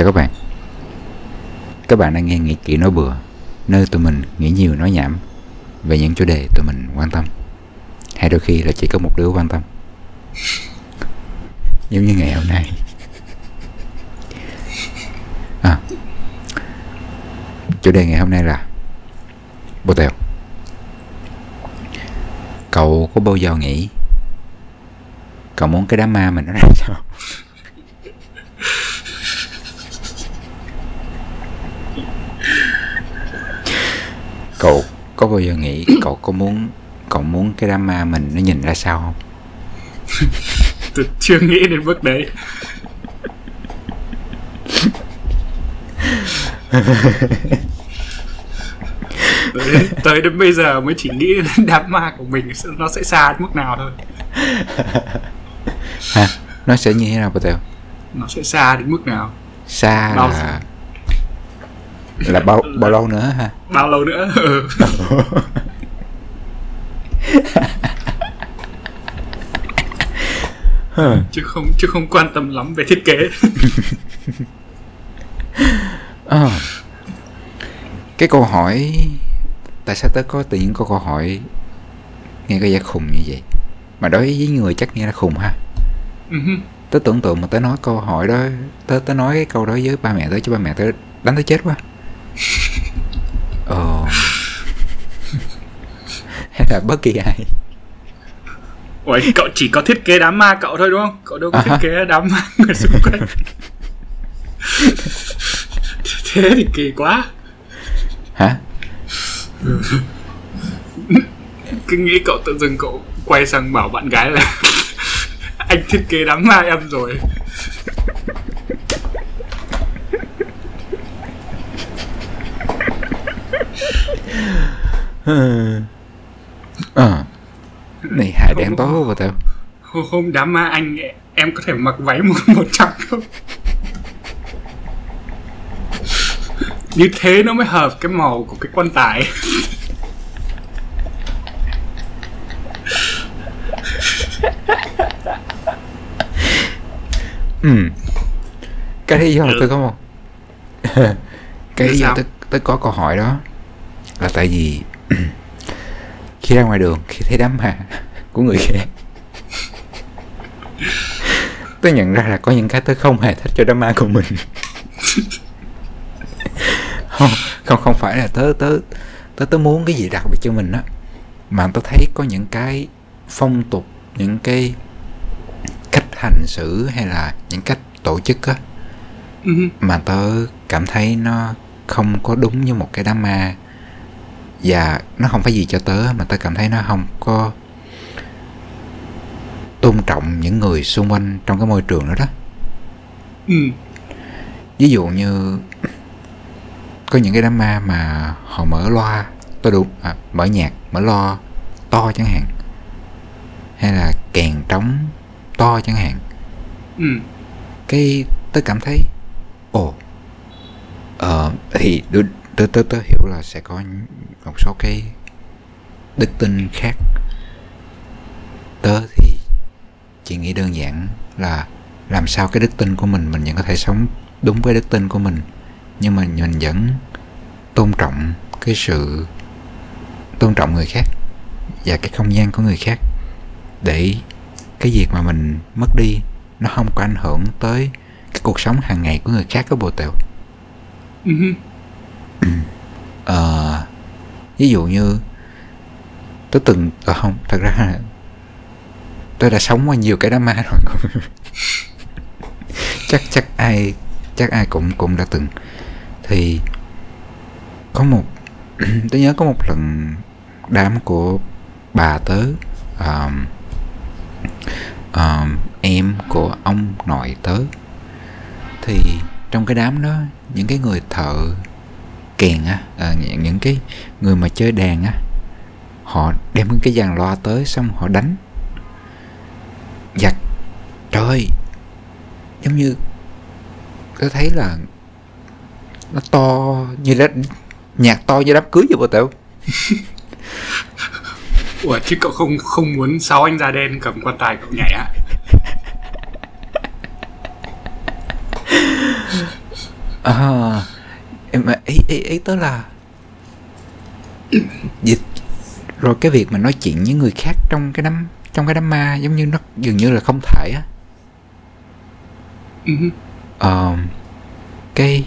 Chào các bạn. Các bạn đang nghe Nghĩ Kỹ Nói Bừa Nơi tụi mình nghĩ nhiều nói nhảm Về những chủ đề tụi mình quan tâm. Hay đôi khi là chỉ có một đứa quan tâm. Giống như ngày hôm nay. À, Chủ đề ngày hôm nay là Bồ tèo. Cậu có bao giờ nghĩ Cậu muốn cái đám ma mình nó ra sao? Cậu có bao giờ nghĩ cậu có muốn cậu muốn cái đám ma mình nó nhìn ra sao không? Tôi chưa nghĩ đến bước đấy tới, tới đến bây giờ mới chỉ nghĩ đến đám ma của mình nó sẽ xa đến mức nào thôi Ha, nó sẽ như thế nào Tèo? nó sẽ xa đến mức nào Xa Bao là là bao bao lâu nữa ha? bao lâu nữa Ừ. chứ không chứ không quan tâm lắm về thiết kế Ờ. Cái câu hỏi tại sao tớ có tự nhiên có câu hỏi nghe có vẻ khùng như vậy mà đối với người chắc nghe là khùng ha Ừ hứ. tớ tưởng tượng mà tớ nói câu hỏi đó tớ tớ nói cái câu đó với ba mẹ tớ cho ba mẹ tớ đánh tớ chết quá ờ. Hay là bất kỳ ai. Ủa, cậu chỉ có thiết kế đám ma cậu thôi đúng không? Cậu đâu có À thiết ha. kế đám ma người xung quanh. Thế thì kỳ quá. Hả? Cứ nghĩ cậu tự dưng cậu quay sang bảo bạn gái là Anh thiết kế đám ma em rồi ờ. Này hại đáng tối quá tao Hôm, hôm đám ma anh em có thể mặc váy một, một trăm không? Như thế nó mới hợp cái màu của cái quan tài. Ừ. Cái lý do tôi có một cái lý do tôi, tôi có câu hỏi đó là tại vì khi ra ngoài đường khi thấy đám ma của người khác. Tôi nhận ra là có những cái tôi không hề thích cho đám ma của mình. Không không không phải là tớ tớ tớ tớ muốn cái gì đặc biệt cho mình á. Mà tớ thấy có những cái phong tục những cái cách hành xử hay là những cách tổ chức á Ừ mà tớ cảm thấy nó không có đúng như một cái đám ma và nó không phải gì cho tớ mà tớ cảm thấy nó không có tôn trọng những người xung quanh trong cái môi trường đó đó. Ừ. Ví dụ như có những cái đám ma mà họ mở loa tôi đúng à, mở nhạc mở loa to chẳng hạn hay là kèn trống to chẳng hạn. Ừ. Cái tớ cảm thấy ồ ờ thì tớ, tớ, tớ, hiểu là sẽ có một số cái đức tin khác. Tớ thì chỉ nghĩ đơn giản là làm sao cái đức tin của mình mình vẫn có thể sống đúng với đức tin của mình. Nhưng mà mình vẫn tôn trọng cái sự tôn trọng người khác và cái không gian của người khác để cái việc mà mình mất đi nó không có ảnh hưởng tới cái cuộc sống hàng ngày của người khác có bồ tèo Ừ hứ. Ờ, ví dụ như tôi từng à không thật ra là tôi đã sống qua nhiều cái đám ma rồi chắc chắc ai chắc ai cũng cũng đã từng thì có một tôi nhớ có một lần đám của bà tớ um, um, em của ông nội tớ thì trong cái đám đó những cái người thợ kèn á à, những, cái người mà chơi đàn á họ đem cái dàn loa tới xong họ đánh và trời ơi, giống như tôi thấy là nó to như đó nhạc to như đám cưới vậy bộ tẹo Ủa chứ cậu không không muốn sáu anh da đen cầm quan tài cậu nhảy à? à, em ý, ý ý tớ là dịch rồi cái việc mà nói chuyện với người khác trong cái đám trong cái đám ma giống như nó dường như là không thể á. Ờ, cái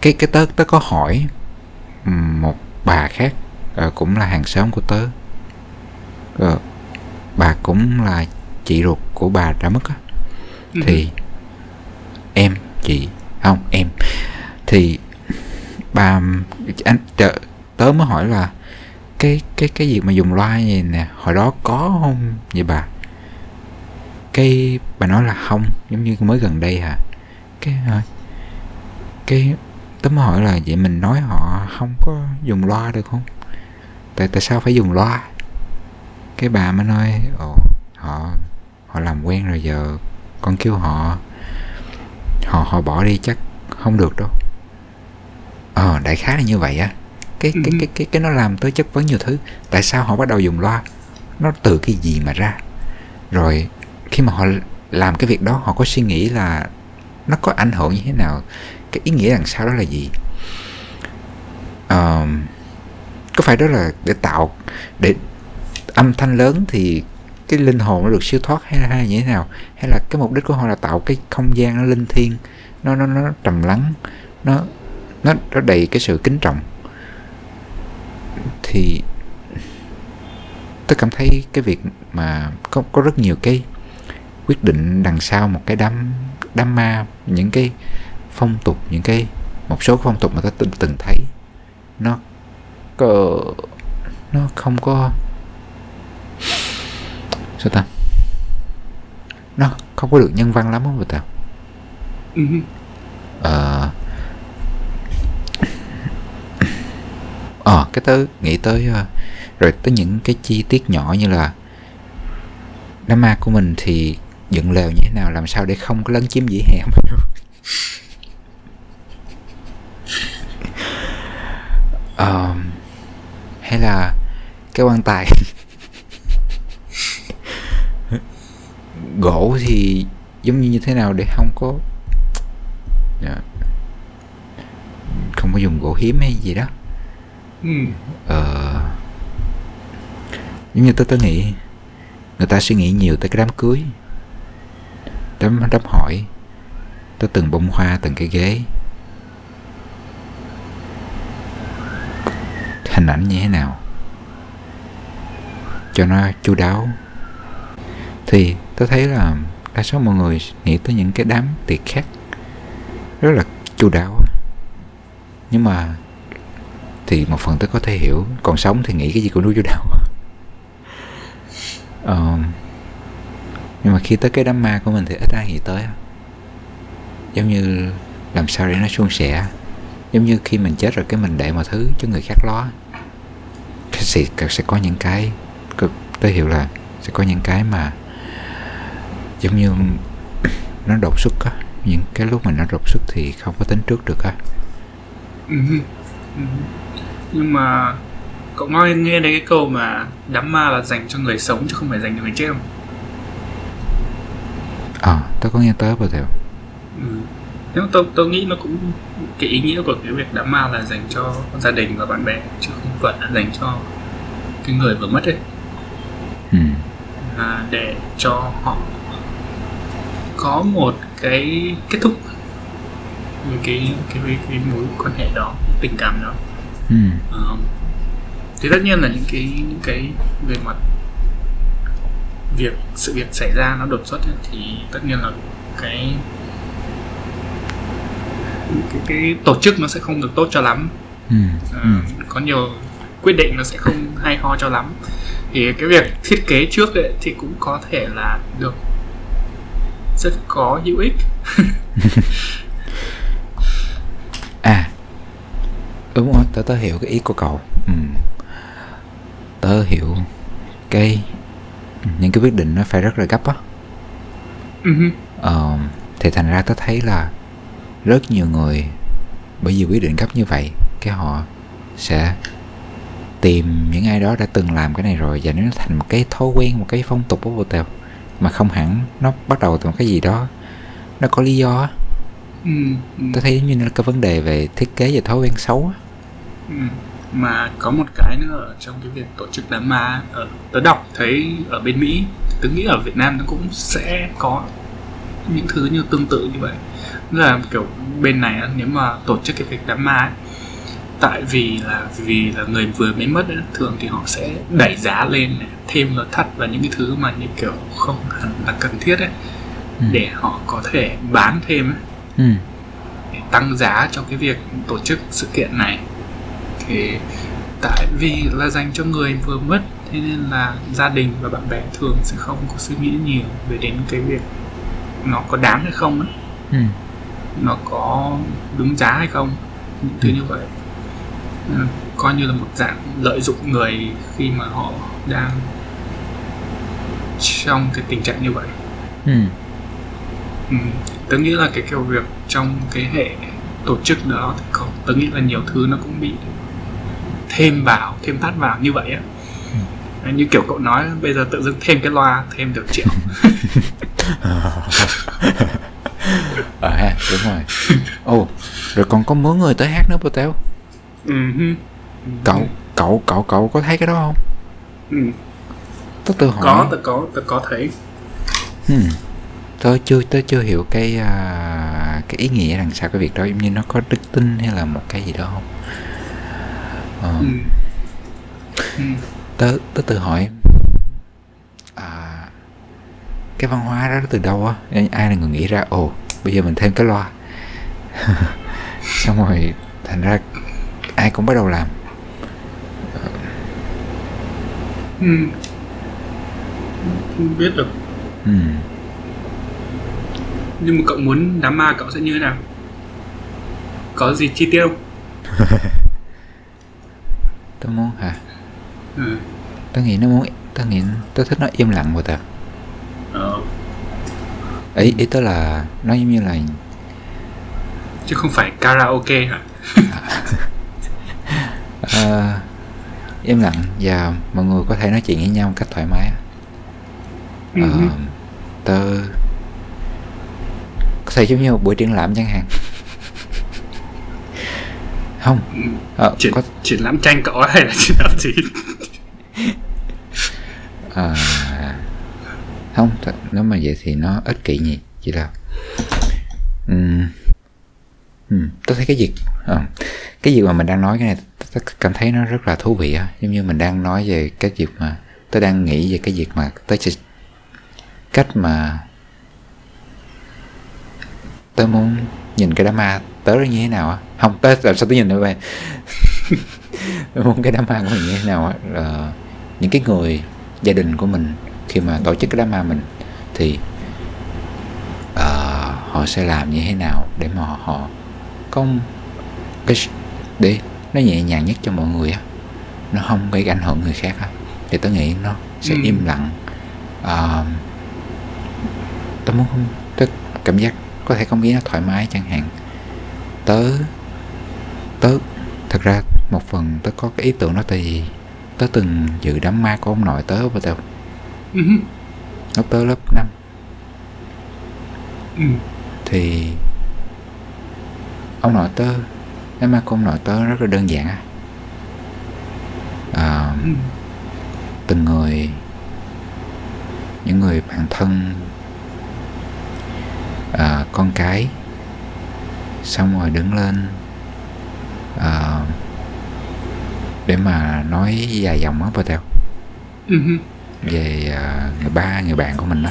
cái cái tớ tớ có hỏi một bà khác ờ, cũng là hàng xóm của tớ. Ờ, bà cũng là chị ruột của bà đã mất á. Ừ thì em chị không em. Thì bà anh tớ, tớ mới hỏi là cái cái cái việc mà dùng loa gì nè? Hồi đó có không vậy bà? Cái bà nói là không giống như mới gần đây hả? Cái ờ, cái tớ mới hỏi là vậy mình nói họ không có dùng loa được không? Tại tại sao phải dùng loa? Cái bà mới nói ồ họ họ làm quen rồi giờ con kêu họ họ họ bỏ đi chắc không được đâu ờ đại khái là như vậy á. Cái cái Ừ. cái cái cái nó làm tới chất vấn nhiều thứ. Tại sao họ bắt đầu dùng loa? Nó từ cái gì mà ra? Rồi khi mà họ làm cái việc đó họ có suy nghĩ là nó có ảnh hưởng như thế nào? Cái ý nghĩa đằng sau đó là gì? Ờ, có phải đó là để tạo để âm thanh lớn thì cái linh hồn nó được siêu thoát hay là, hay là như thế nào? Hay là cái mục đích của họ là tạo cái không gian nó linh thiêng nó nó nó trầm lắng nó nó nó đầy cái sự kính trọng. Thì tôi cảm thấy cái việc mà có có rất nhiều cái quyết định đằng sau một cái đám đám ma những cái phong tục những cái một số phong tục mà tôi từng từng thấy nó có nó không có sao ta? Nó không có được nhân văn lắm không người ta Ừ hứ. Ờ à, cái tớ nghĩ tới ờ, rồi tới những cái chi tiết nhỏ như là đám ma của mình thì dựng lều như thế nào làm sao để không có lấn chiếm vỉa hè không Ờ, hay là cái quan tài? Gỗ thì giống như như thế nào để không có dạ, không có dùng gỗ hiếm hay gì đó? Ừ. ờ, giống như tôi tôi nghĩ người ta suy nghĩ nhiều tới cái đám cưới. Đám đám hỏi tới từng bông hoa từng cái ghế. Hình ảnh như thế nào? Cho nó chu đáo. Thì tôi thấy là đa số mọi người nghĩ tới những cái đám tiệc khác rất là chu đáo. Nhưng mà thì một phần tôi có thể hiểu. Còn sống thì nghĩ cái gì cũng nuôi vô đầu. Ờ, nhưng mà khi tới cái đám ma của mình thì ít ai nghĩ tới. Giống như làm sao để nó suôn sẻ. Giống như khi mình chết rồi cái mình để mọi thứ cho người khác lo. Cái sẽ, sẽ có những cái tôi hiểu là sẽ có những cái mà giống như nó đột xuất á. Những cái lúc mà nó đột xuất thì không có tính trước được á. Ừ ừ nhưng mà cậu nói nghe đến cái câu mà đám ma là dành cho người sống chứ không phải dành cho người chết không ờ tôi có nghe tới bao giờ ừ. nếu tôi tôi nghĩ nó cũng cái ý nghĩa của cái việc đám ma là dành cho gia đình và bạn bè chứ không phải là dành cho cái người vừa mất ấy ừ. là để cho họ có một cái kết thúc với cái cái cái, cái mối quan hệ đó tình cảm đó Ừ. Ờ, thì tất nhiên là những cái những cái về mặt việc sự việc xảy ra nó đột xuất ấy, thì tất nhiên là cái cái, cái tổ chức nó sẽ không được tốt cho lắm Ừ. Ờ, Ừ. có nhiều quyết định nó sẽ không hay ho cho lắm thì cái việc thiết kế trước ấy, thì cũng có thể là được rất có hữu ích à đúng rồi tớ tớ hiểu cái ý của cậu. Ừ. tớ hiểu cái những cái quyết định nó phải rất là gấp á. Hứ. ờ, thì thành ra tớ thấy là rất nhiều người bởi vì quyết định gấp như vậy cái họ sẽ tìm những ai đó đã từng làm cái này rồi và nó thành một cái thói quen một cái phong tục của vô tèo mà không hẳn nó bắt đầu từ một cái gì đó nó có lý do á. Ừ, ừ, tớ thấy giống như nó là cái vấn đề về thiết kế và thói quen xấu á ừ. mà có một cái nữa ở trong cái việc tổ chức đám ma ở tớ đọc thấy ở bên Mỹ tớ nghĩ ở Việt Nam nó cũng sẽ có những thứ như tương tự như vậy là kiểu bên này nếu mà tổ chức cái việc đám ma ấy, tại vì là vì là người vừa mới mất ấy, thường thì họ sẽ đẩy giá lên này, thêm nội thất và những cái thứ mà như kiểu không hẳn là cần thiết ấy Ừ. để họ có thể bán thêm ấy ừ. để tăng giá cho cái việc tổ chức sự kiện này thì tại vì là dành cho người vừa mất thế nên là gia đình và bạn bè thường sẽ không có suy nghĩ nhiều về đến cái việc nó có đáng hay không ấy. Ừ. nó có đúng giá hay không những thứ Ừ. như vậy Ừ, coi như là một dạng lợi dụng người khi mà họ đang trong cái tình trạng như vậy Ừ. Ừ. Tớ nghĩ là cái kiểu việc trong cái hệ tổ chức đó thì có, tớ nghĩ là nhiều thứ nó cũng bị thêm vào, thêm thắt vào như vậy á. Đấy, Như kiểu cậu nói bây giờ tự dưng thêm cái loa thêm được triệu. ờ ha đúng rồi ồ rồi còn có mướn người tới hát nữa bà tao Ừ cậu cậu cậu cậu có thấy cái đó không Ừ. tớ tự hỏi Có, tớ có, tớ có thấy. Hmm. Tớ chưa tớ chưa hiểu cái à, cái ý nghĩa đằng sau cái việc đó giống như nó có đức tin hay là một cái gì đó không? Ờ, Ừ. Ừ. tớ tớ tự hỏi à, cái văn hóa đó từ đâu á? Ai là người nghĩ ra? Ồ, bây giờ mình thêm cái loa. Xong rồi thành ra ai cũng bắt đầu làm. Ừ. Không biết được. Ừ. Nhưng mà cậu muốn đám ma cậu sẽ như thế nào? Có gì chi tiêu? Tớ muốn hả? Ừ. Tớ nghĩ nó muốn tớ nghĩ tớ thích nó im lặng mà tớ. Ờ. Ý ý tớ là nó giống như là Chứ không phải karaoke hả? Ờ, im lặng và mọi người có thể nói chuyện với nhau một cách thoải mái Ừ. Ờ, tớ có thể giống như một buổi triển lãm chẳng hạn không. Ừ. ờ, triển, có triển lãm tranh cậu hay là triển lãm gì? Ờ, không th- nếu mà vậy thì nó ích kỷ nhỉ chỉ là um, tôi thấy cái việc ờ, cái việc mà mình đang nói cái này tôi cảm thấy nó rất là thú vị á. Giống như mình đang nói về cái việc mà tôi đang nghĩ về cái việc mà tôi sẽ cách mà tôi muốn nhìn cái đám ma tớ nó như thế nào á? Không tớ làm sao tôi nhìn vậy? Tôi muốn cái đám ma của mình như thế nào á? Là những cái người gia đình của mình khi mà tổ chức cái đám ma mình thì ờ, họ sẽ làm như thế nào để mà họ, họ có cái để nó nhẹ nhàng nhất cho mọi người á? Nó không gây ảnh hưởng người khác á? Thì tôi nghĩ nó sẽ Ừ. im lặng. Ờ, tôi muốn không tôi cảm giác có thể không khí nó thoải mái chẳng hạn tớ tớ thật ra một phần tớ có cái ý tưởng đó tại vì tớ từng dự đám ma của ông nội tớ và tớ Ừ lúc tớ lớp 5 Ừ. thì ông nội tớ đám ma của ông nội tớ rất là đơn giản à, Ừ. từng người những người bạn thân à, con cái xong rồi đứng lên à, để mà nói dài dòng á Ừ hứ. về à, người ba người bạn của mình đó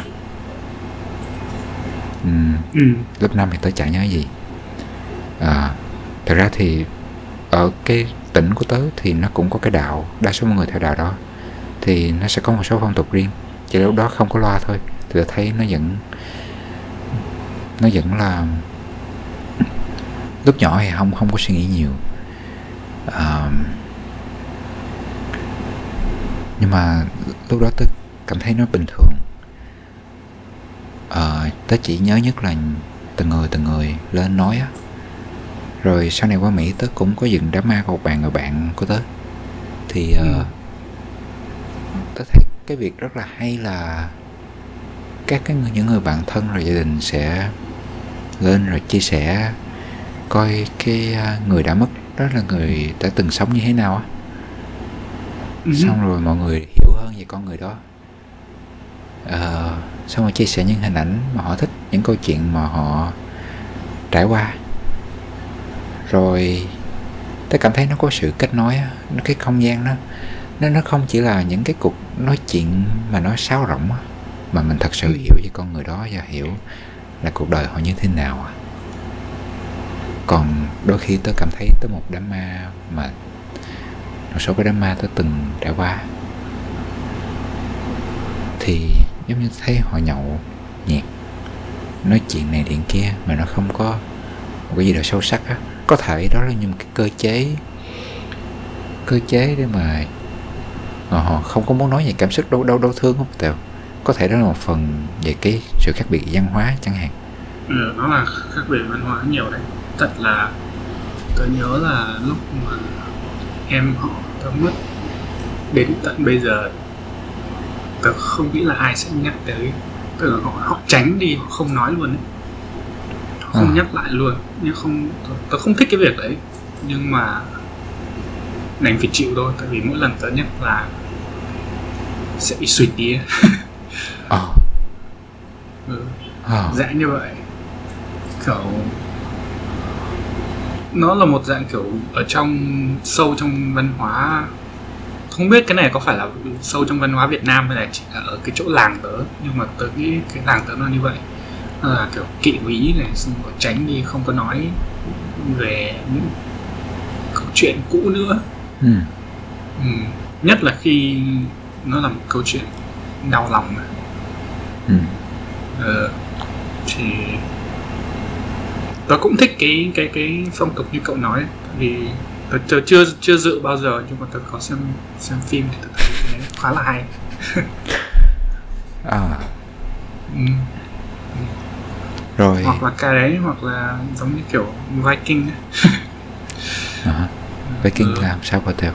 Ừm, Ừ. lớp 5 thì tớ chẳng nhớ gì. À, thật ra thì ở cái tỉnh của tớ thì nó cũng có cái đạo đa số mọi người theo đạo đó. Thì nó sẽ có một số phong tục riêng chỉ lúc đó không có loa thôi. Thì tớ thấy nó vẫn nó vẫn là lúc nhỏ thì không không có suy nghĩ nhiều. À, nhưng mà lúc đó tớ cảm thấy nó bình thường. Ờ, tớ chỉ nhớ nhất là từng người từng người lên nói á. Rồi sau này qua Mỹ tớ cũng có dựng đám ma của một bạn người bạn của tớ. Thì Ừ. tớ thấy cái việc rất là hay là các cái những người bạn thân rồi gia đình sẽ lên rồi chia sẻ coi cái à, người đã mất đó là người đã từng sống như thế nào á Ừ. xong rồi mọi người hiểu hơn về con người đó Ờ, xong rồi chia sẻ những hình ảnh mà họ thích những câu chuyện mà họ trải qua rồi tôi cảm thấy nó có sự kết nối nó cái không gian đó nó nó không chỉ là những cái cuộc nói chuyện mà nó sáo rỗng mà mình thật sự hiểu về con người đó và hiểu là cuộc đời họ như thế nào còn đôi khi tôi cảm thấy tới một đám ma mà một số cái đám ma tôi từng trải qua. Thì giống như thấy họ nhậu nhẹt nói chuyện này chuyện kia mà nó không có một cái gì đó sâu sắc á. Có thể đó là như một cái cơ chế cơ chế để mà họ, họ không có muốn nói về cảm xúc đau đau đau thương không? Tèo có thể đó là một phần về cái sự khác biệt văn hóa chẳng hạn. Ừ, nó là khác biệt văn hóa nhiều đấy thật là tớ nhớ là lúc mà em họ tớ mất đến tận bây giờ tớ không nghĩ là ai sẽ nhắc tới. Tức là họ họ tránh đi họ không nói luôn ấy. Họ không À. nhắc lại luôn nhưng không tớ, tớ không thích cái việc đấy. Nhưng mà đành phải chịu thôi tại vì mỗi lần tớ nhắc là sẽ bị suýt đi ờ ừ. ờ dạng như vậy. Kiểu nó là một dạng kiểu ở trong sâu trong văn hóa không biết cái này có phải là sâu trong văn hóa Việt Nam hay là chỉ là ở cái chỗ làng tớ nhưng mà tớ nghĩ cái làng tớ nó như vậy Nó là kiểu kỵ quý này xong rồi tránh đi không có nói về những câu chuyện cũ nữa ừ. ừ. nhất là khi nó là một câu chuyện đau lòng mà Ừ. Ờ, thì tớ cũng thích cái cái cái phong tục như cậu nói tại vì tớ, tớ chưa chưa dự bao giờ nhưng mà tớ có xem xem phim thì tớ thấy cái đấy khá là hay. À. Ừ. rồi. Hoặc là cái đấy hoặc là giống như kiểu Viking ấy. à, Viking Ừ. làm sao có theo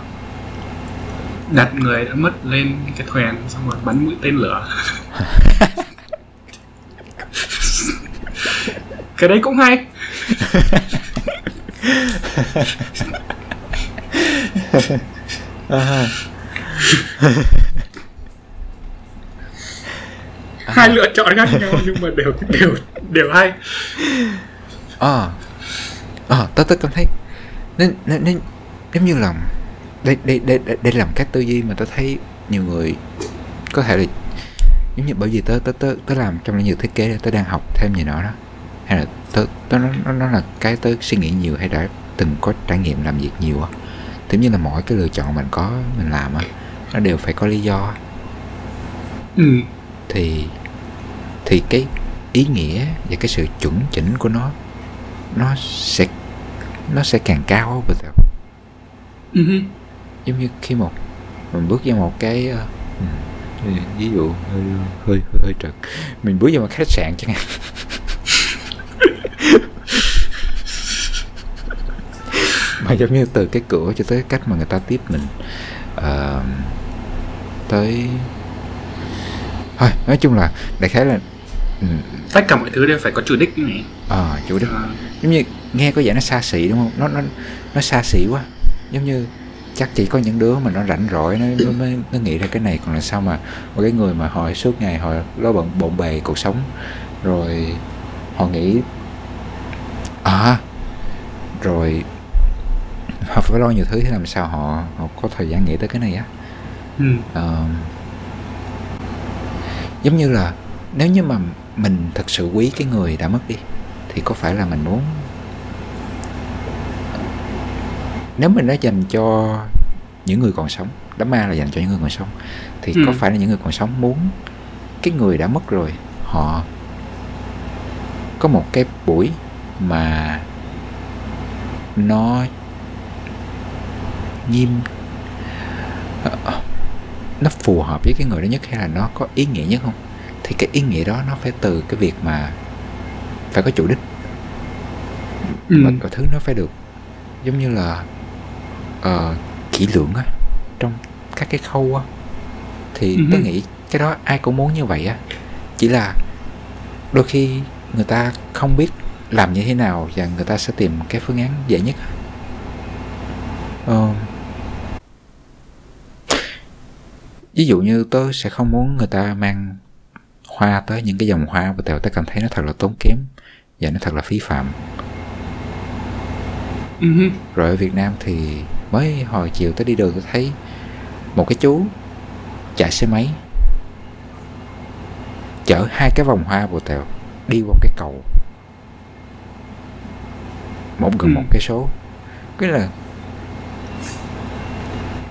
đặt người đã mất lên cái thuyền xong rồi bắn mũi tên lửa. Cái đấy cũng hay hai lựa chọn khác nhau nhưng mà đều đều đều hay. À. À tớ tớ cảm thấy nên nên nên giống như là đây đây đây đây, làm là một tư duy mà tớ thấy nhiều người có thể là giống như bởi vì tớ tớ tớ, tớ làm trong lĩnh vực thiết kế tớ đang học thêm gì nữa đó hay là tớ tớ nó, nó, là cái tớ suy nghĩ nhiều hay đã từng có trải nghiệm làm việc nhiều á. Thì như là mỗi cái lựa chọn mình có mình làm á nó đều phải có lý do ừ. Thì thì cái ý nghĩa và cái sự chuẩn chỉnh của nó nó sẽ nó sẽ càng cao bây giờ ừ giống như khi một mình bước vào một cái ừ, ví dụ hơi hơi hơi, hơi trật. Mình bước vào một khách sạn chẳng hạn mà giống như từ cái cửa cho tới cách mà người ta tiếp mình ờ, tới thôi nói chung là đại khái là ừ, tất cả mọi thứ đều phải có chủ đích này. Ờ chủ đích. À, giống như nghe có vẻ nó xa xỉ đúng không? Nó nó nó xa xỉ quá. Giống như chắc chỉ có những đứa mà nó rảnh rỗi nó nó, mới, nó nghĩ ra cái này còn là sao mà một cái người mà họ suốt ngày họ lo bận bộn bề cuộc sống rồi họ nghĩ à rồi họ phải lo nhiều thứ thì làm sao họ họ có thời gian nghĩ tới cái này á ừ. Ờ, giống như là nếu như mà mình thật sự quý cái người đã mất đi thì có phải là mình muốn nếu mình đã dành cho những người còn sống đám ma là dành cho những người còn sống thì Ừ. có phải là những người còn sống muốn cái người đã mất rồi họ có một cái buổi mà nó nghiêm ờ, nó phù hợp với cái người đó nhất hay là nó có ý nghĩa nhất không? Thì cái ý nghĩa đó nó phải từ cái việc mà phải có chủ đích. Ừ. và mọi thứ nó phải được giống như là ờ, kỹ lưỡng á trong các cái khâu á. Thì Ừ tôi nghĩ cái đó ai cũng muốn như vậy á. Chỉ là đôi khi người ta không biết làm như thế nào và người ta sẽ tìm cái phương án dễ nhất? Ờ, ví dụ như tớ sẽ không muốn người ta mang hoa tới những cái dòng hoa và tèo tớ cảm thấy nó thật là tốn kém và nó thật là phí phạm. Uh-huh. rồi ở Việt Nam thì mới hồi chiều tới đi đường tôi thấy một cái chú chạy xe máy chở hai cái vòng hoa bồ tèo đi qua cái cầu một gần Ừ. một cái số cái là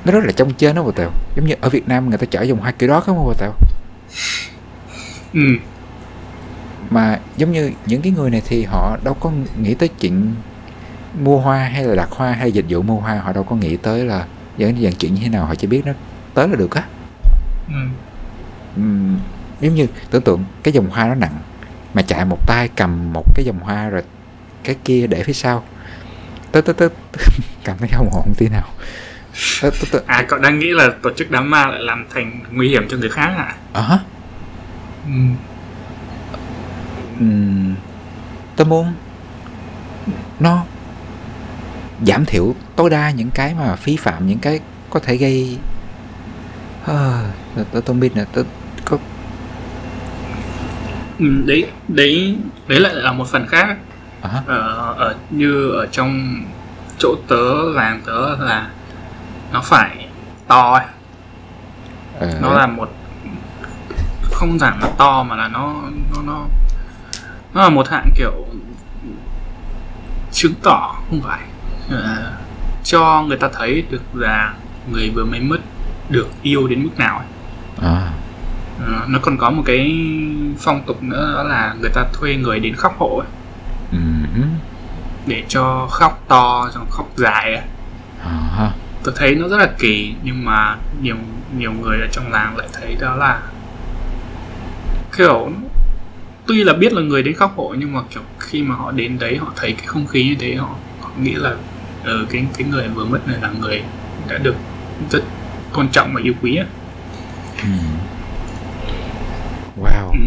nó rất là trong trên đó bồ tèo giống như ở Việt Nam người ta chở dòng hoa kiểu đó không bồ tèo ừ. mà giống như những cái người này thì họ đâu có nghĩ tới chuyện mua hoa hay là đặt hoa hay dịch vụ mua hoa họ đâu có nghĩ tới là dẫn dàn chuyện như thế nào họ chỉ biết nó tới là được á Ừ. Ừm, giống như tưởng tượng cái dòng hoa nó nặng mà chạy một tay cầm một cái dòng hoa rồi cái kia để phía sau. Tớ tớ tớ cảm thấy không ổn tí nào. Tớ tớ tớ. À cậu đang nghĩ là tổ chức đám ma lại làm thành nguy hiểm cho người khác à ờ hả? ừ. Ừm, tớ muốn nó giảm thiểu tối đa những cái mà phí phạm những cái có thể gây Ờ, tớ tớ không biết nữa tớ có Ừ, đấy đấy đấy lại là một phần khác hả? ở, ở như ở trong chỗ tớ làng tớ là nó phải to ấy. Ờ, nó là một không hẳn là to mà là nó nó nó nó là một hạng kiểu chứng tỏ không phải Ờ, cho người ta thấy được là người vừa mới mất được yêu đến mức nào ấy. à, Ờ, nó còn có một cái phong tục nữa đó là người ta thuê người đến khóc hộ ấy, để cho khóc to xong khóc dài ấy. ờ ha. tôi thấy nó rất là kỳ nhưng mà nhiều nhiều người ở trong làng lại thấy đó là kiểu tuy là biết là người đến khóc hộ nhưng mà kiểu khi mà họ đến đấy họ thấy cái không khí như thế họ, họ nghĩ là ừ, cái cái người vừa mất này là người đã được rất tôn trọng và yêu quý á. Ừm. wow Ừ.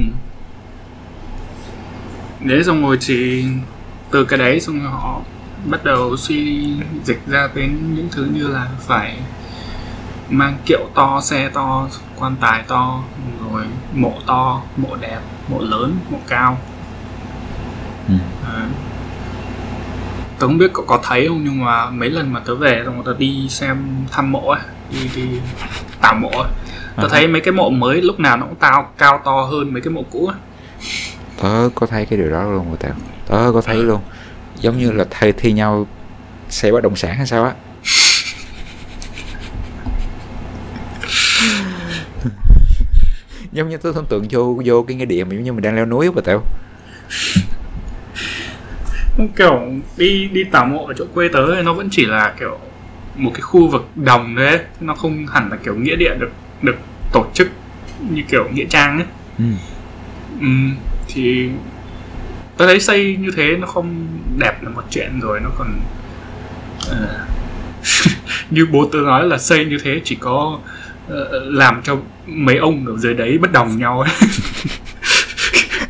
Đấy xong rồi thì từ cái đấy xong rồi họ bắt đầu suy dịch ra đến những thứ như là phải mang kiệu to, xe to, quan tài to, rồi mộ to, mộ đẹp, mộ lớn, mộ cao. Ừm. À. Tớ không biết cậu có thấy không nhưng mà mấy lần mà tớ về xong rồi tớ đi xem thăm mộ ấy, đi đi tảo mộ ấy. Tớ À. thấy mấy cái mộ mới lúc nào nó cũng tao cao to hơn mấy cái mộ cũ ấy. tớ có thấy cái điều đó luôn rồi tao tớ có thấy luôn. Giống như là thay thi nhau xe bất động sản hay sao á. Giống như tôi tưởng tượng vô vô cái nghĩa địa mà giống như mình đang leo núi bà tao kiểu đi đi tảo mộ ở chỗ quê tớ ấy, nó vẫn chỉ là kiểu một cái khu vực đồng đấy nó không hẳn là kiểu nghĩa địa được được tổ chức như kiểu nghĩa trang ấy. Ừ. Ừm, thì ta thấy xây như thế nó không đẹp là một chuyện rồi nó còn uh, như bố tôi nói là xây như thế chỉ có uh, làm cho mấy ông ở dưới đấy bất đồng nhau ấy.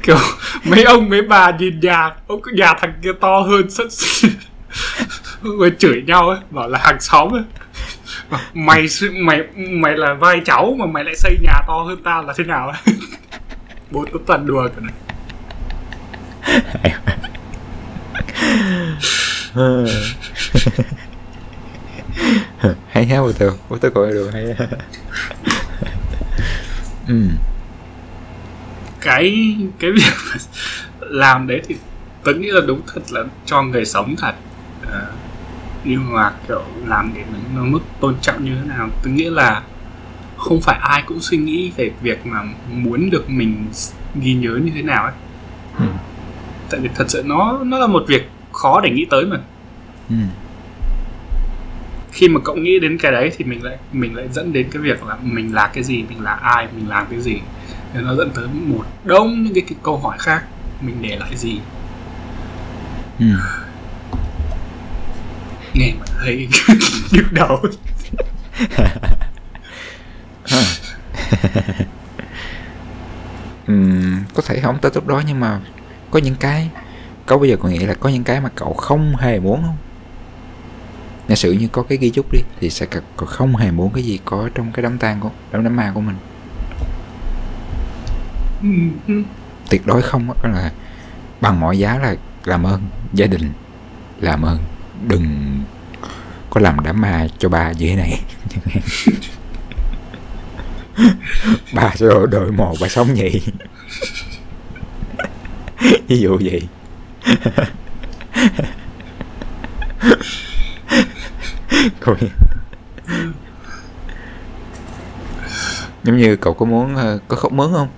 Kiểu mấy ông mấy bà nhìn nhà ông nhà thằng kia to hơn sẵn rồi chửi nhau ấy bảo là hàng xóm ấy. Mày mày mày là vai cháu mà mày lại xây nhà to hơn tao là thế nào ấy? Bố tớ toàn đùa cả này hay ha bà tao bố tao coi được hay ha. Ừ. cái cái việc làm đấy thì tớ nghĩ là đúng thật là cho người sống thật. Ờ, nhưng mà kiểu làm để nó, nó mức tôn trọng như thế nào. Tớ nghĩ là không phải ai cũng suy nghĩ về việc mà muốn được mình ghi nhớ như thế nào ấy. Ừ. tại vì thật sự nó nó là một việc khó để nghĩ tới mà Ừ. khi mà cậu nghĩ đến cái đấy thì mình lại mình lại dẫn đến cái việc là mình là cái gì mình là ai mình làm cái gì thì nó dẫn tới một đông những cái, cái câu hỏi khác mình để lại gì Ừ. nghe mà thấy nhức đầu. Ừm, có thể không tới lúc đó nhưng mà có những cái có bao giờ cậu nghĩ là có những cái mà cậu không hề muốn không? Giả sử như có cái ghi chúc đi thì sẽ cậu không hề muốn cái gì có trong cái đám tang của đám đám ma của mình. Ừ, tuyệt đối không đó là bằng mọi giá là làm ơn gia đình làm ơn đừng có làm đám ma cho ba dễ này. Ba sẽ đội mồ bà sống vậy ví dụ vậy Coi. giống như cậu có muốn ờ, có khóc mướn không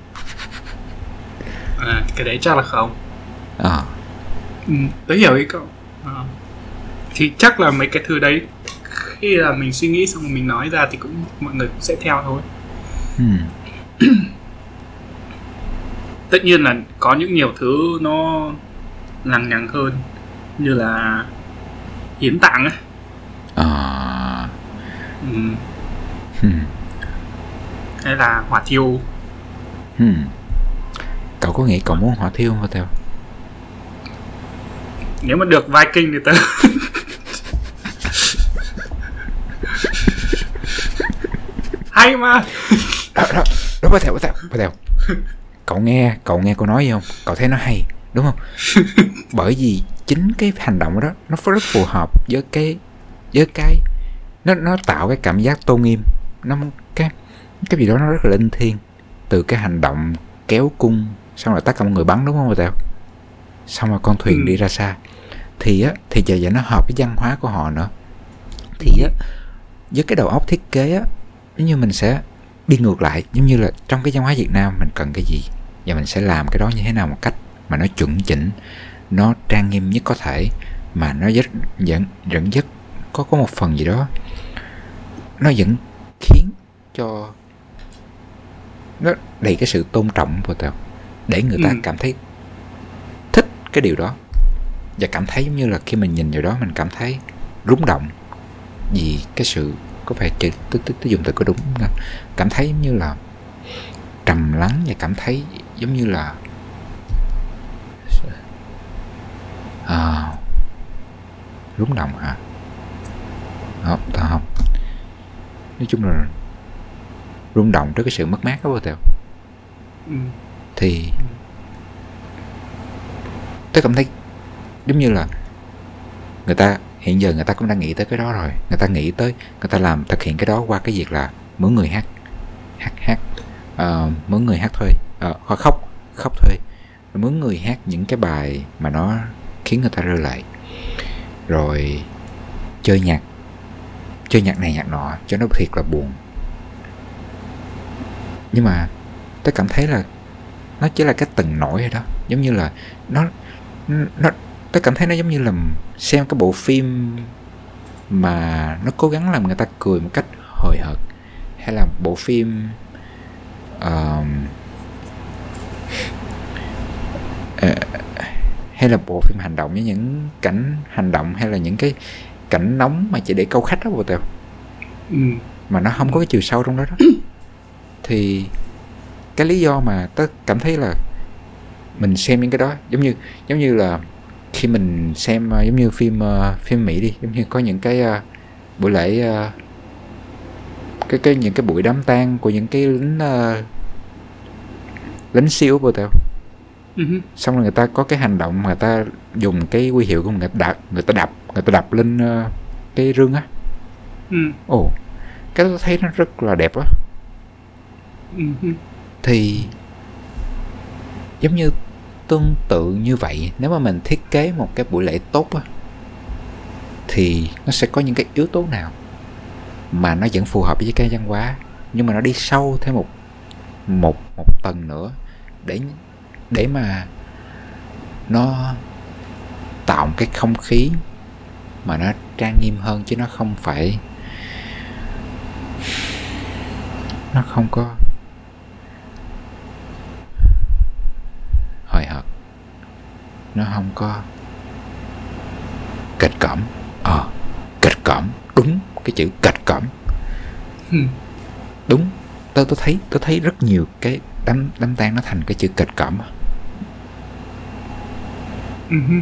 à, cái đấy chắc là không à ừ, tớ hiểu ý cậu à. thì chắc là mấy cái thứ đấy khi là mình suy nghĩ xong rồi mình nói ra thì cũng mọi người cũng sẽ theo thôi hmm. tất nhiên là có những nhiều thứ nó lằng nhằng hơn như là hiến tạng ấy à ừ. hmm. hay là hỏa thiêu Hmm. Cậu có nghĩ cậu muốn hỏa thiêu không theo? nếu mà được Viking thì tớ hay mà Đó, đó, đó bắt theo, bắt theo, bắt theo Cậu nghe, cậu nghe cô nói gì không? Cậu thấy nó hay, đúng không? Bởi vì chính cái hành động đó Nó rất phù hợp với cái Với cái Nó nó tạo cái cảm giác tôn nghiêm Nó cái cái gì đó nó rất là linh thiêng Từ cái hành động kéo cung Xong rồi tất cả mọi người bắn đúng không Tèo Xong rồi con thuyền Ừ. đi ra xa Thì á Thì giờ giờ nó hợp với văn hóa của họ nữa Thì á Với cái đầu óc thiết kế á Giống như mình sẽ đi ngược lại Giống như là trong cái văn hóa Việt Nam Mình cần cái gì Và mình sẽ làm cái đó như thế nào một cách Mà nó chuẩn chỉnh Nó trang nghiêm nhất có thể Mà nó rất vẫn, vẫn rất có, có một phần gì đó Nó vẫn khiến cho Nó đầy cái sự tôn trọng của tao Để người ta Ừ. cảm thấy Thích cái điều đó Và cảm thấy giống như là khi mình nhìn vào đó Mình cảm thấy rung động Vì cái sự có phải chữ tôi, tôi, tôi dùng từ có đúng không? cảm thấy giống như là trầm lắng và cảm thấy giống như là à, rung động hả? Không tao không. Nói chung là rung động trước cái sự mất mát đó vô tèo. Ừ. thì tôi cảm thấy giống như là người ta hiện giờ người ta cũng đang nghĩ tới cái đó rồi. Người ta nghĩ tới người ta làm thực hiện cái đó qua cái việc là mướn người hát hát hát uh, mướn người hát thuê Ờ, uh, hoặc khóc khóc thuê mướn người hát những cái bài mà nó khiến người ta rơi lệ. Rồi chơi nhạc chơi nhạc này nhạc nọ cho nó thiệt là buồn. Nhưng mà tôi cảm thấy là nó chỉ là cái từng nổi thôi đó. Giống như là nó nó tôi cảm thấy nó giống như là xem cái bộ phim mà nó cố gắng làm người ta cười một cách hời hợt. Hay là bộ phim uh, hay là bộ phim hành động với những cảnh hành động hay là những cái cảnh nóng mà chỉ để câu khách đó bộ tèo? Ừ. mà nó không có cái chiều sâu trong đó đó. Thì cái lý do mà tớ cảm thấy là mình xem những cái đó giống như giống như là khi mình xem uh, giống như phim uh, phim Mỹ đi giống như có những cái uh, buổi lễ uh, cái cái những cái buổi đám tang của những cái lính uh, lính siêu bộ tèo Ừ. xong rồi người ta có cái hành động mà người ta dùng cái huy hiệu của người ta đập người ta đập người ta đập lên uh, cái rương á Ừ. ồ cái đó tôi thấy nó rất là đẹp á Ừ. thì giống như tương tự như vậy nếu mà mình thiết kế một cái buổi lễ tốt á thì nó sẽ có những cái yếu tố nào mà nó vẫn phù hợp với cái văn hóa nhưng mà nó đi sâu thêm một một một tầng nữa để để mà nó tạo một cái không khí mà nó trang nghiêm hơn chứ nó không phải nó không có hời hợt. Nó không có kịch cẩm. Ờ kịch cẩm. Đúng cái chữ kịch cẩm. Đúng. Tôi tôi thấy tôi thấy rất nhiều cái đám đám tang nó thành cái chữ kịch cẩm Ừ hứ.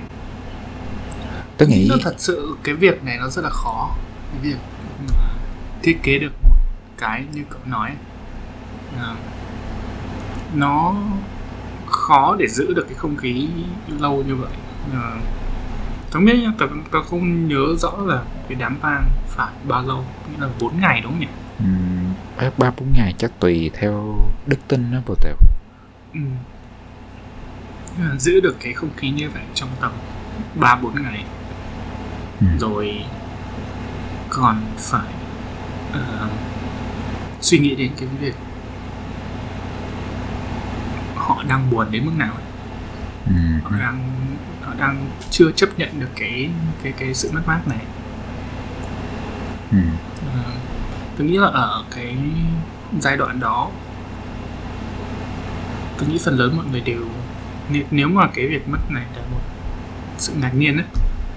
tớ nghĩ nó thật sự cái việc này nó rất là khó cái việc thiết kế được một cái như cậu nói à, nó khó để giữ được cái không khí lâu như vậy à, tớ biết nhá tớ, tớ không nhớ rõ là cái đám tang phải bao lâu nghĩa là 4 ngày đúng không nhỉ ừm, ba ba bốn ngày chắc tùy theo đức tin đó bộ tèo ừ. Giữ được cái không khí như vậy trong tầm 3 4 ngày Ừ. rồi còn phải ờ, suy nghĩ đến cái việc họ đang buồn đến mức nào ấy. Ừm, họ đang họ đang chưa chấp nhận được cái cái cái sự mất mát này ừm, Ờ, tôi nghĩ là ở cái giai đoạn đó tôi nghĩ phần lớn mọi người đều nếu- mà cái việc mất này là một sự ngạc nhiên ấy,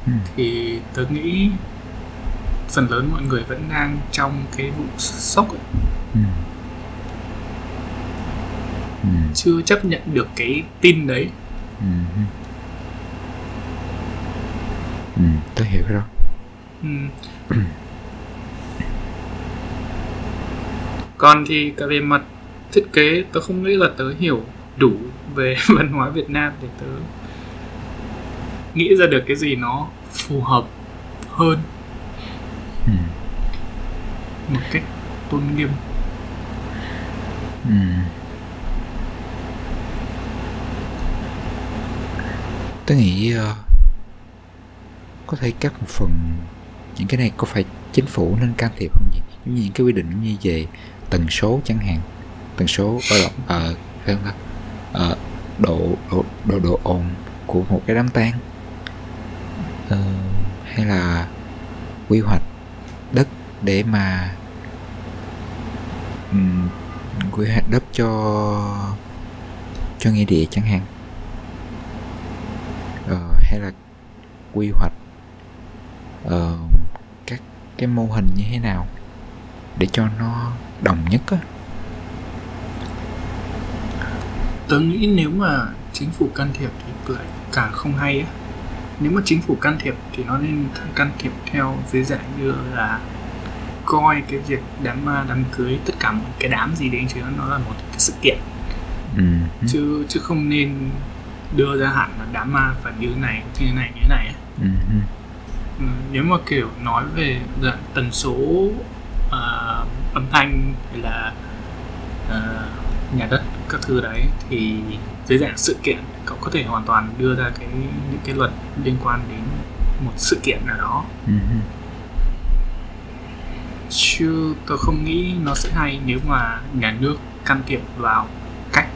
ừm, thì tôi nghĩ phần lớn mọi người vẫn đang trong cái vụ sốc ấy, ừm. Ừm, chưa chấp nhận được cái tin đấy ừm. Ừm, tớ hiểu cái đó Ừm. còn thì cả về mặt thiết kế tôi không nghĩ là tớ hiểu đủ về văn hóa Việt Nam để tớ nghĩ ra được cái gì nó phù hợp hơn. Ừm, một cách tôn nghiêm. Ừm. tớ nghĩ ờ, có thể cắt một phần những cái này có phải chính phủ nên can thiệp không gì giống như những cái quy định như về tần số chẳng hạn tần số ở ở phải không ta uh, độ độ độ độ ồn của một cái đám tang. Uh, hay là quy hoạch đất để mà um, quy hoạch đất cho cho nghĩa địa chẳng hạn. Uh, hay là quy hoạch uh, các cái mô hình như thế nào để cho nó đồng nhất á? Tớ nghĩ nếu mà chính phủ can thiệp thì lại càng không hay á nếu mà chính phủ can thiệp thì nó nên can thiệp theo dưới dạng như là coi cái việc đám ma đám cưới tất cả một cái đám gì đấy chứ nó là một cái sự kiện ừ. chứ chứ không nên đưa ra hạn là đám ma phải như thế này như thế này như thế này. Ừ. ừ. Nếu mà kiểu nói về dạng tần số à, âm thanh hay là à, nhà đất các thứ đấy thì dưới dạng sự kiện cậu có thể hoàn toàn đưa ra cái những cái luật liên quan đến một sự kiện nào đó Ừ. ừ. chứ tôi không nghĩ nó sẽ hay nếu mà nhà nước can thiệp vào cách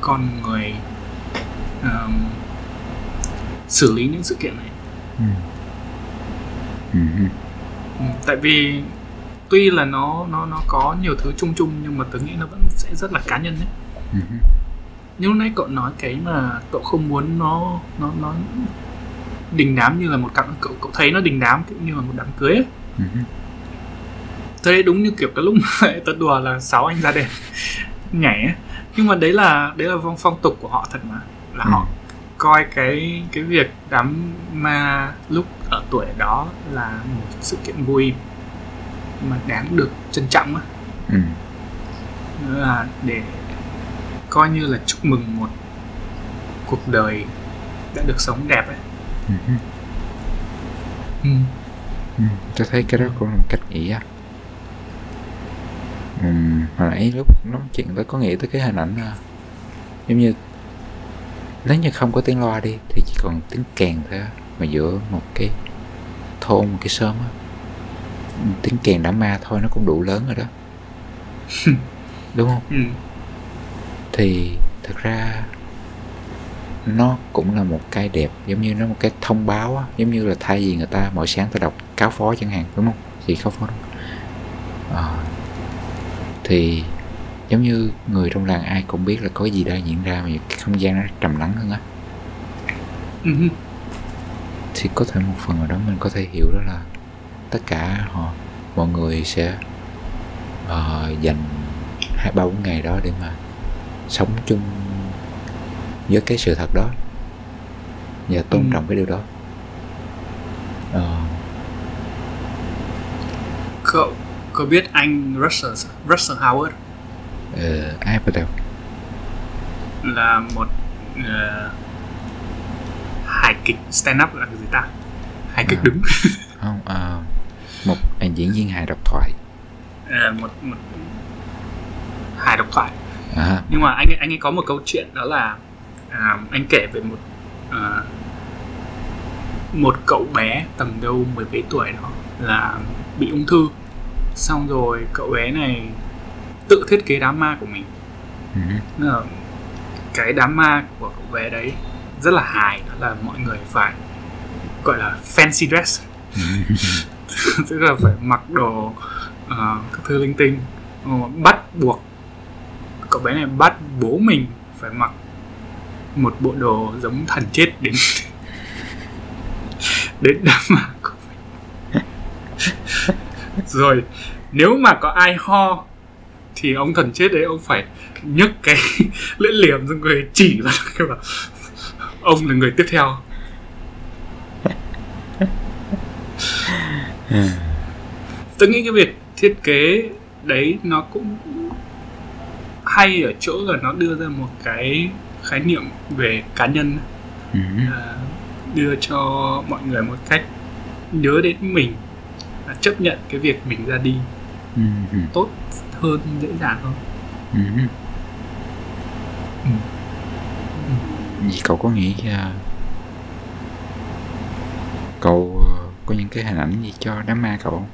con người ờm, xử lý những sự kiện này ừ. Ừ, tại vì tuy là nó nó nó có nhiều thứ chung chung nhưng mà tôi nghĩ nó vẫn sẽ rất là cá nhân đấy Ừ. như lúc nãy cậu nói cái mà cậu không muốn nó nó nó đình đám như là một cặp cậu cậu thấy nó đình đám cũng như là một đám cưới ấy. Ừ. tôi thấy đúng như kiểu cái lúc mà tớ đùa là sáu anh ra đèn nhảy ấy. nhưng mà đấy là đấy là phong phong tục của họ thật mà là Ừ. họ coi cái cái việc đám ma lúc ở tuổi đó là một sự kiện vui mà đáng được trân trọng á Ừ. Là để coi như là chúc mừng một cuộc đời đã được sống đẹp ấy Ừ. ừ. Ừ. tôi thấy cái đó cũng là một cách nghĩ á ừ. hồi nãy lúc nói chuyện tôi có nghĩ tới cái hình ảnh à, giống như nếu như không có tiếng loa đi thì chỉ còn tiếng kèn thôi á mà giữa một cái thôn một cái xóm á tiếng kèn đám ma thôi nó cũng đủ lớn rồi đó đúng không Ừ. thì thực ra nó cũng là một cái đẹp giống như nó một cái thông báo á giống như là thay vì người ta mỗi sáng ta đọc cáo phó chẳng hạn đúng không thì cáo phó đúng Ờ. thì giống như người trong làng ai cũng biết là có gì đang diễn ra mà cái không gian nó trầm lắng hơn á Ừ. thì có thể một phần nào đó mình có thể hiểu đó là tất cả họ mọi người sẽ ờ, dành hai ba bốn ngày đó để mà sống chung với cái sự thật đó. Và tôn Ừ. trọng cái điều đó. Ờ, cậu có biết anh Russell Russell Howard? Ờ, ai bắt đầu là một ờ, hài kịch stand up là cái gì ta. Hài kịch À. đứng không ờ, một à, diễn viên hài độc thoại. Ờ, một một hài độc thoại. à, nhưng mà anh ấy, anh ấy có một câu chuyện đó là à, anh kể về một à, một cậu bé tầm đâu mười mấy tuổi đó là bị ung thư. Xong rồi cậu bé này tự thiết kế đám ma của mình. Ừ, là cái đám ma của cậu bé đấy rất là hài đó là mọi người phải gọi là fancy dress. Tức là phải mặc đồ ờ, các thứ linh tinh Ờ, bắt buộc cậu bé này bắt bố mình phải mặc một bộ đồ giống thần chết đến đến đám ma của mình. Rồi nếu mà có ai ho thì ông thần chết đấy ông phải nhấc cái lưỡi liềm ra người chỉ ra cái bảo ông là người tiếp theo. Tôi nghĩ cái việc thiết kế đấy nó cũng hay ở chỗ là nó đưa ra một cái khái niệm về cá nhân ừ, à, đưa cho mọi người một cách nhớ đến mình và chấp nhận cái việc mình ra đi ừ, ừ, tốt hơn dễ dàng hơn ừ. Ừ. Vậy cậu có nghĩ ờ, cậu ờ, có những cái hình ảnh gì cho đám ma cậu không?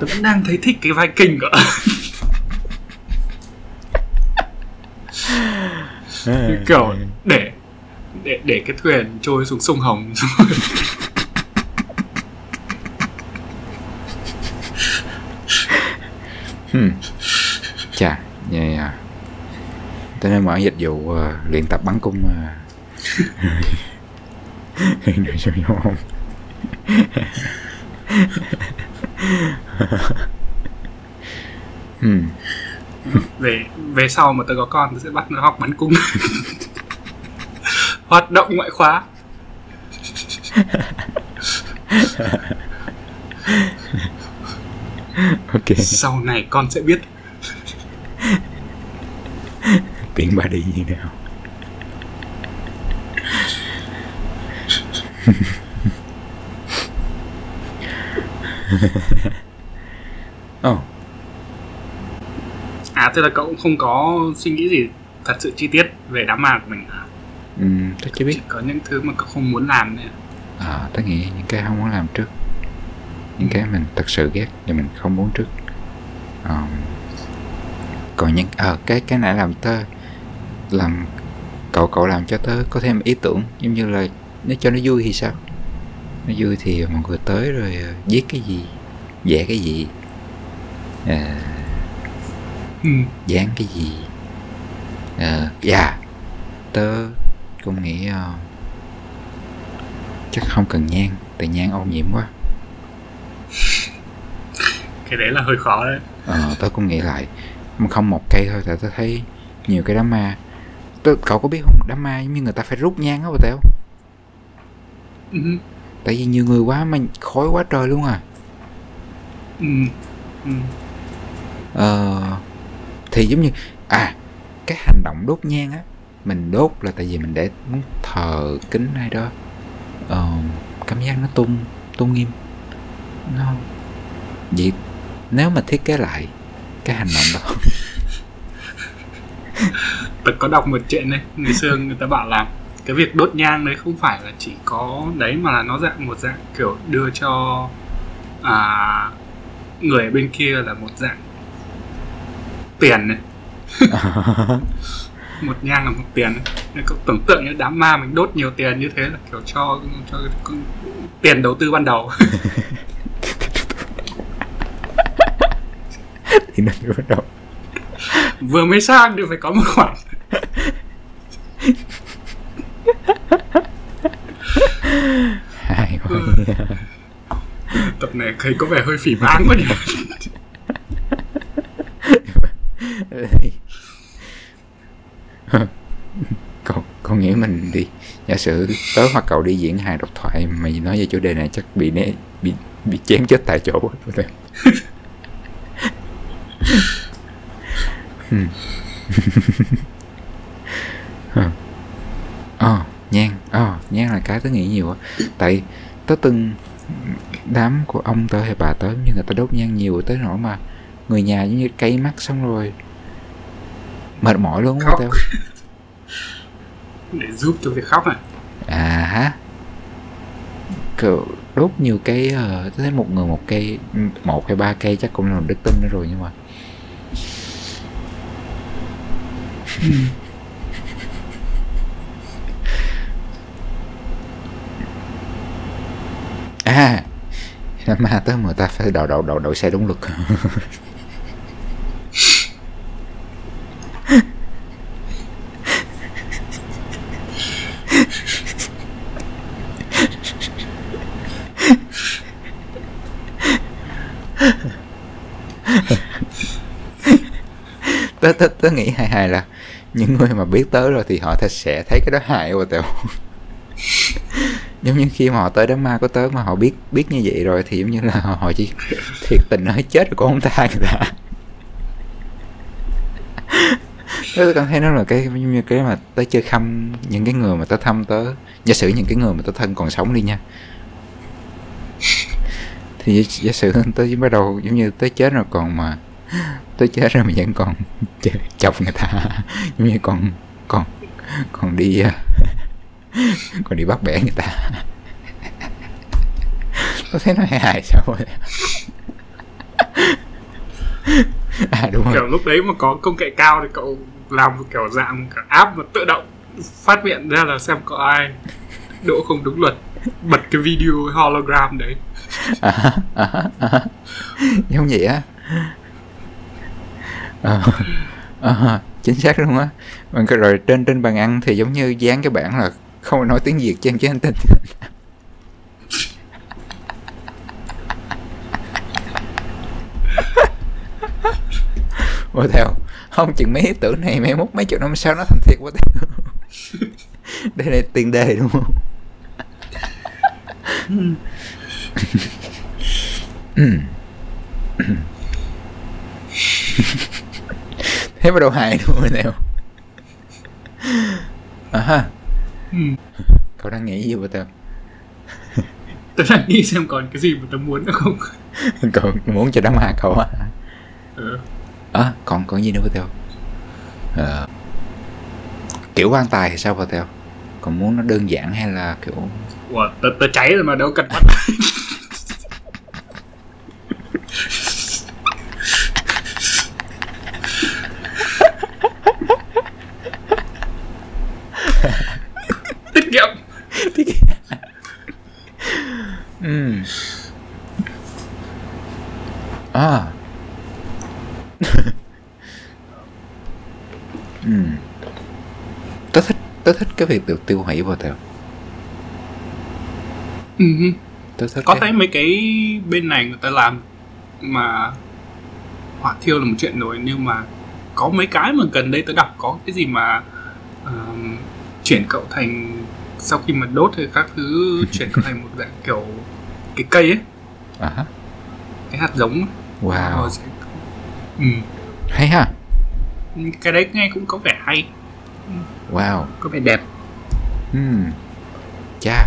Tôi vẫn đang thấy thích cái vai kinh của kiểu để để để cái thuyền trôi xuống sông Hồng Hmm. Chà, vậy à. Tôi nên mở dịch vụ ờ, luyện tập bắn cung uh, không? Hmm. về về sau mà tôi có con tôi sẽ bắt nó học bắn cung hoạt động ngoại khóa Ok, sau này con sẽ biết tiện ba đi như nào? Ồ, oh, à tức là cậu cũng không có suy nghĩ gì thật sự chi tiết về đám ma của mình à? um, tôi chưa biết. Chỉ có những thứ mà cậu không muốn làm thôi à? à, Tôi nghĩ những cái không muốn làm trước. Những cái mình thật sự ghét Và mình không muốn trước. Um, Còn những ờ cái cái nãy làm tớ Làm Cậu cậu làm cho tớ có thêm ý tưởng Giống như là Nếu cho nó vui thì sao Nó vui thì mọi người tới rồi ờ, Viết cái gì Vẽ cái gì à, ừ. dán cái gì. Ờ dạ tớ cũng nghĩ ờ, chắc không cần nhang tại nhang ô nhiễm quá. Cái đấy là hơi khó đấy. Ờ tớ cũng nghĩ lại mà không một cây thôi tại tớ thấy nhiều cái đám ma tớ, cậu có biết không đám ma giống như người ta phải rút nhang á bà tèo? Ừ. tại vì nhiều người quá mà khói quá trời luôn à Ừ. Ừ. ờ thì giống như à cái hành động đốt nhang á mình đốt là tại vì mình để muốn thờ kính ai đó ờ, cảm giác nó tôn tôn nghiêm nó vậy nếu mà thiết kế lại cái hành động đó Tớ có đọc một chuyện này Ngày xưa người ta bảo là Cái việc đốt nhang đấy không phải là chỉ có đấy Mà là nó dạng một dạng kiểu đưa cho à, Người bên kia là một dạng Tiền này. Một nhang là một tiền. Nên cậu tưởng tượng như đám ma mình đốt nhiều tiền như thế là kiểu cho, cho con- tiền đầu tư ban đầu. Thì nó bắt đầu Vừa mới sang thì phải có một khoản hai Ừ. Tập này thấy có vẻ hơi phỉ báng quá nhỉ. Cậu cậu nghĩ mình đi. Giả sử tớ hoặc cậu đi diễn hài độc thoại mà nói về chủ đề này chắc bị né bị bị chém chết tại chỗ. Hmm. ờ nhang ờ nhang là cái tớ nghĩ nhiều á. Tại tớ từng đám của ông tớ hay bà tớ như người ta đốt nhang nhiều tới nỗi mà người nhà giống như cay mắt xong rồi mệt mỏi luôn Khóc. theo để giúp cho việc khóc à à hả kiểu đốt nhiều cây tôi thấy một người một cây một hay ba cây chắc cũng là một đức tin nữa rồi nhưng mà à ma tới người ta phải đậu đậu đậu đậu xe đúng luật. Tớ, tớ, tớ nghĩ hài hài là những người mà biết tới rồi thì họ sẽ thấy cái đó hại quá tèo giống như khi mà họ tới đám ma của tớ mà họ biết biết như vậy rồi thì giống như là họ, chỉ thiệt tình nói chết rồi cũng không tha người ta. Tớ cảm thấy nó là cái giống như cái mà tớ chơi khăm những cái người mà tớ thăm tớ giả sử những cái người mà tớ thân còn sống đi nha. Thì giả, sử tớ chỉ bắt đầu giống như tớ chết rồi còn mà tớ chết rồi mà vẫn còn chọc người ta giống như còn còn còn đi à, còn đi bắt bẻ người ta. Tôi thấy nó hài hài sao rồi à đúng rồi. Kiểu lúc đấy mà có công nghệ cao thì cậu làm một kiểu dạng cả app mà tự động phát hiện ra là xem có ai đỗ không đúng luật bật cái video hologram đấy. À, à, à, ha. giống vậy á. Ờ, ờ, chính xác luôn á. Rồi trên trên bàn ăn thì giống như dán cái bảng là không nói tiếng việt trên cái tin. Ủa, theo, không chừng mấy ý tưởng này mấy mốt mấy chục năm sau nó thành thiệt quá theo. Đây là tiền đề đúng không? Thế bắt đầu hài đúng rồi theo. À ha ừ. cậu đang nghĩ gì vậy tao? Tớ đang nghĩ xem còn cái gì mà tớ muốn nữa không? Cậu muốn cho đám ma cậu á ừ. à, còn còn gì nữa vậy tao? Ờ, kiểu quan tài thì sao vậy tao? Còn muốn nó đơn giản hay là kiểu Ủa, tớ, tớ cháy rồi mà đâu cần bắt tiết kiệm ừ. À. Ừ. Tớ thích tớ thích cái việc tiêu tiêu hủy vào tao ừ. tớ thích có cái... thấy mấy cái bên này người ta làm mà hỏa thiêu là một chuyện rồi nhưng mà có mấy cái mà gần đây tớ đọc có cái gì mà ờm, chuyển cậu thành sau khi mà đốt hay các thứ chuyển thành một dạng kiểu cái cây ấy. À, cái hạt giống. Wow. Sẽ... ừ. hay ha. Cái đấy nghe cũng có vẻ hay. Wow. Có vẻ đẹp. Hmm. Chà,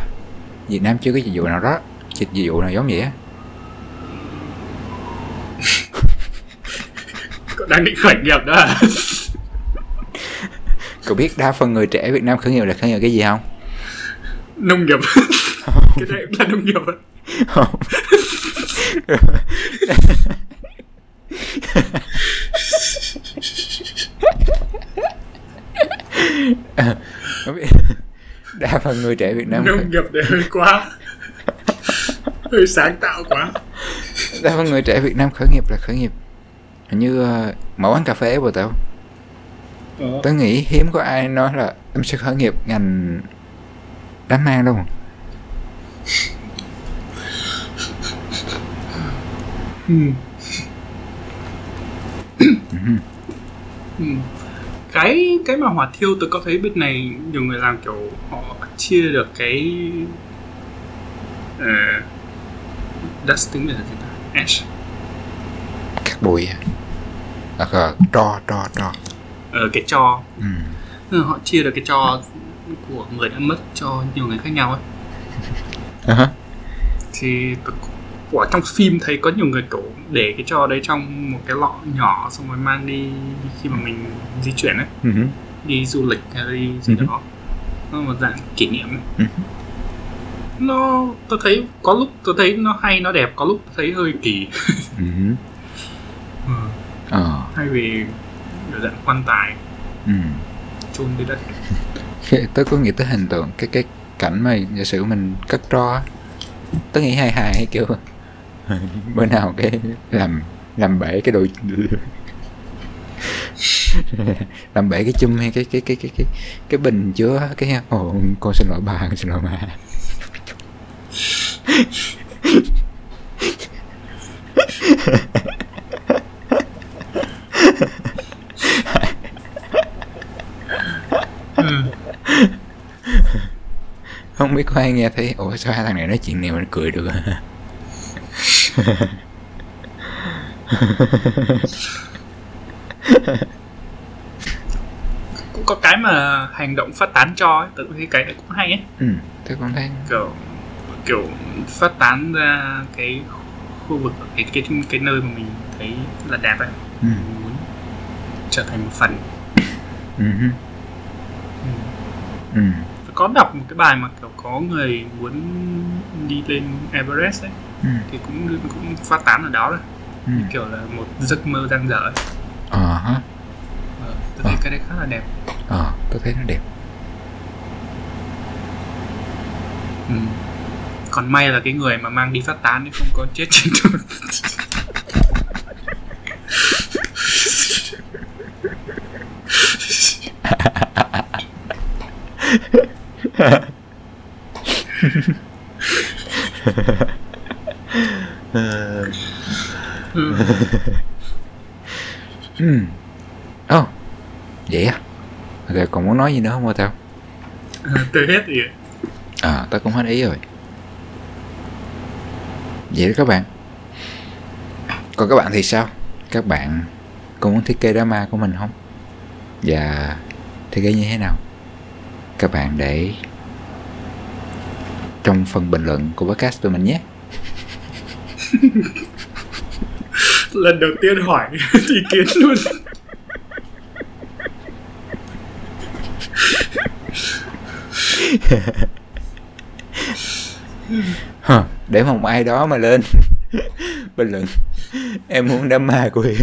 Việt Nam chưa có dịch vụ nào đó. Dịch vụ nào giống vậy á? Cậu đang định khởi nghiệp đó à? Cậu biết đa phần người trẻ Việt Nam khởi nghiệp là khởi nghiệp cái gì không? Nông nghiệp cái đấy cũng là nông nghiệp. Không. Đa phần người trẻ Việt Nam nông nghiệp đấy hơi quá hơi sáng tạo quá đa phần người trẻ Việt Nam khởi nghiệp là khởi nghiệp hình như uh, mở quán cà phê của tao ờ. tớ nghĩ hiếm có ai nói là em sẽ khởi nghiệp ngành đám ma đâu ừ. ừ. cái cái mà hỏa thiêu tôi có thấy bên này nhiều người làm kiểu họ chia được cái uh, dust tiếng Việt là gì ta ash cát bụi à, ờ, tro tro tro ờ, cái cho ừ. Là họ chia được cái cho của người đã mất cho nhiều người khác nhau ấy hả. thì của trong phim thấy có nhiều người kiểu để cái cho đấy trong một cái lọ nhỏ xong rồi mang đi khi mà mình di chuyển ấy Ừ đi du lịch hay đi gì Ừ. đó nó một dạng kỷ niệm ấy. Ừ. nó tôi thấy có lúc tôi thấy nó hay nó đẹp có lúc tôi thấy hơi kỳ ừ. ờ hay vì kiểu dạng quan tài ừ. chôn dưới đất tớ có nghĩ tới hình tượng, cái cái cảnh mà giả sử mình cắt tro tôi tớ nghĩ hài hài hay kiểu bữa nào cái làm làm bể cái đồ làm bể cái chum hay cái cái cái cái cái cái bình chứa cái ồ, con xin lỗi bà, con xin lỗi bà. không biết có ai nghe thấy ủa sao hai thằng này nói chuyện này mình cười được cũng có cái mà hành động phát tán cho ấy tôi thấy cái đấy cũng hay ấy ừ tôi cũng thấy kiểu kiểu phát tán ra cái khu vực cái cái cái nơi mà mình thấy là đẹp ấy ừ. mình muốn trở thành một phần Ừ. ừ. ừ. Có đọc một cái bài mà kiểu có người muốn đi lên Everest ấy ừ. thì cũng cũng phát tán ở đó rồi ừ. kiểu là một giấc mơ đang dở ấy. ờ hả Ờ, tôi thấy Ờ. cái đấy khá là đẹp ờ tôi thấy nó đẹp ừ. còn may là cái người mà mang đi phát tán ấy không có chết trên đường ừ. ừ oh, vậy à? Rồi còn muốn nói gì nữa không hả tao? Tôi hết thì à tao cũng hết ý rồi. Vậy đó các bạn. Còn các bạn thì sao? Các bạn có muốn thiết kế drama của mình không? Và thiết kế như thế nào? Các bạn để trong phần bình luận của podcast tụi mình nhé. Lần đầu tiên hỏi ý kiến luôn. Hờ, để một ai đó mà lên bình luận em muốn drama của em.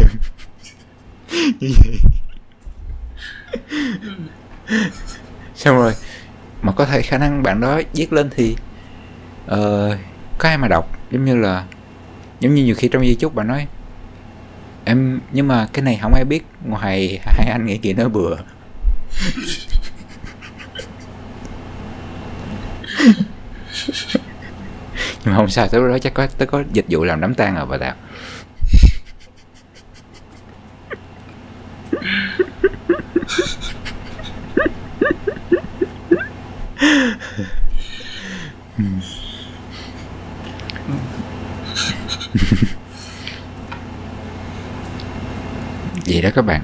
Xong rồi mà có thể khả năng bạn đó viết lên thì ờ, có ai mà đọc? Giống như là giống như nhiều khi trong di chúc bà nói em nhưng mà cái này không ai biết ngoài hai anh nghĩ kỳ nói bừa. Nhưng mà không sao tới đó chắc có tới có dịch vụ làm đám tang rồi bà tao vậy đó các bạn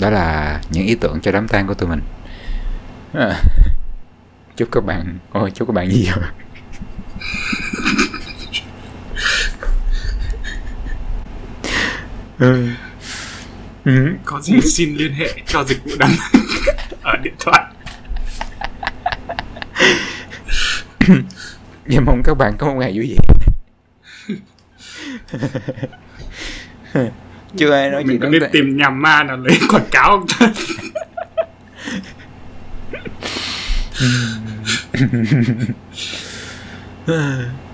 đó là những ý tưởng cho đám tang của tụi mình À. chúc các bạn ôi chúc các bạn gì rồi ừ. Ừ. có gì xin liên hệ cho dịch vụ đăng ở điện thoại Và mong các bạn có một ngày vui vẻ Chưa ai nói gì mình có đúng nên tìm nhà ma nào lấy quảng cáo. không ta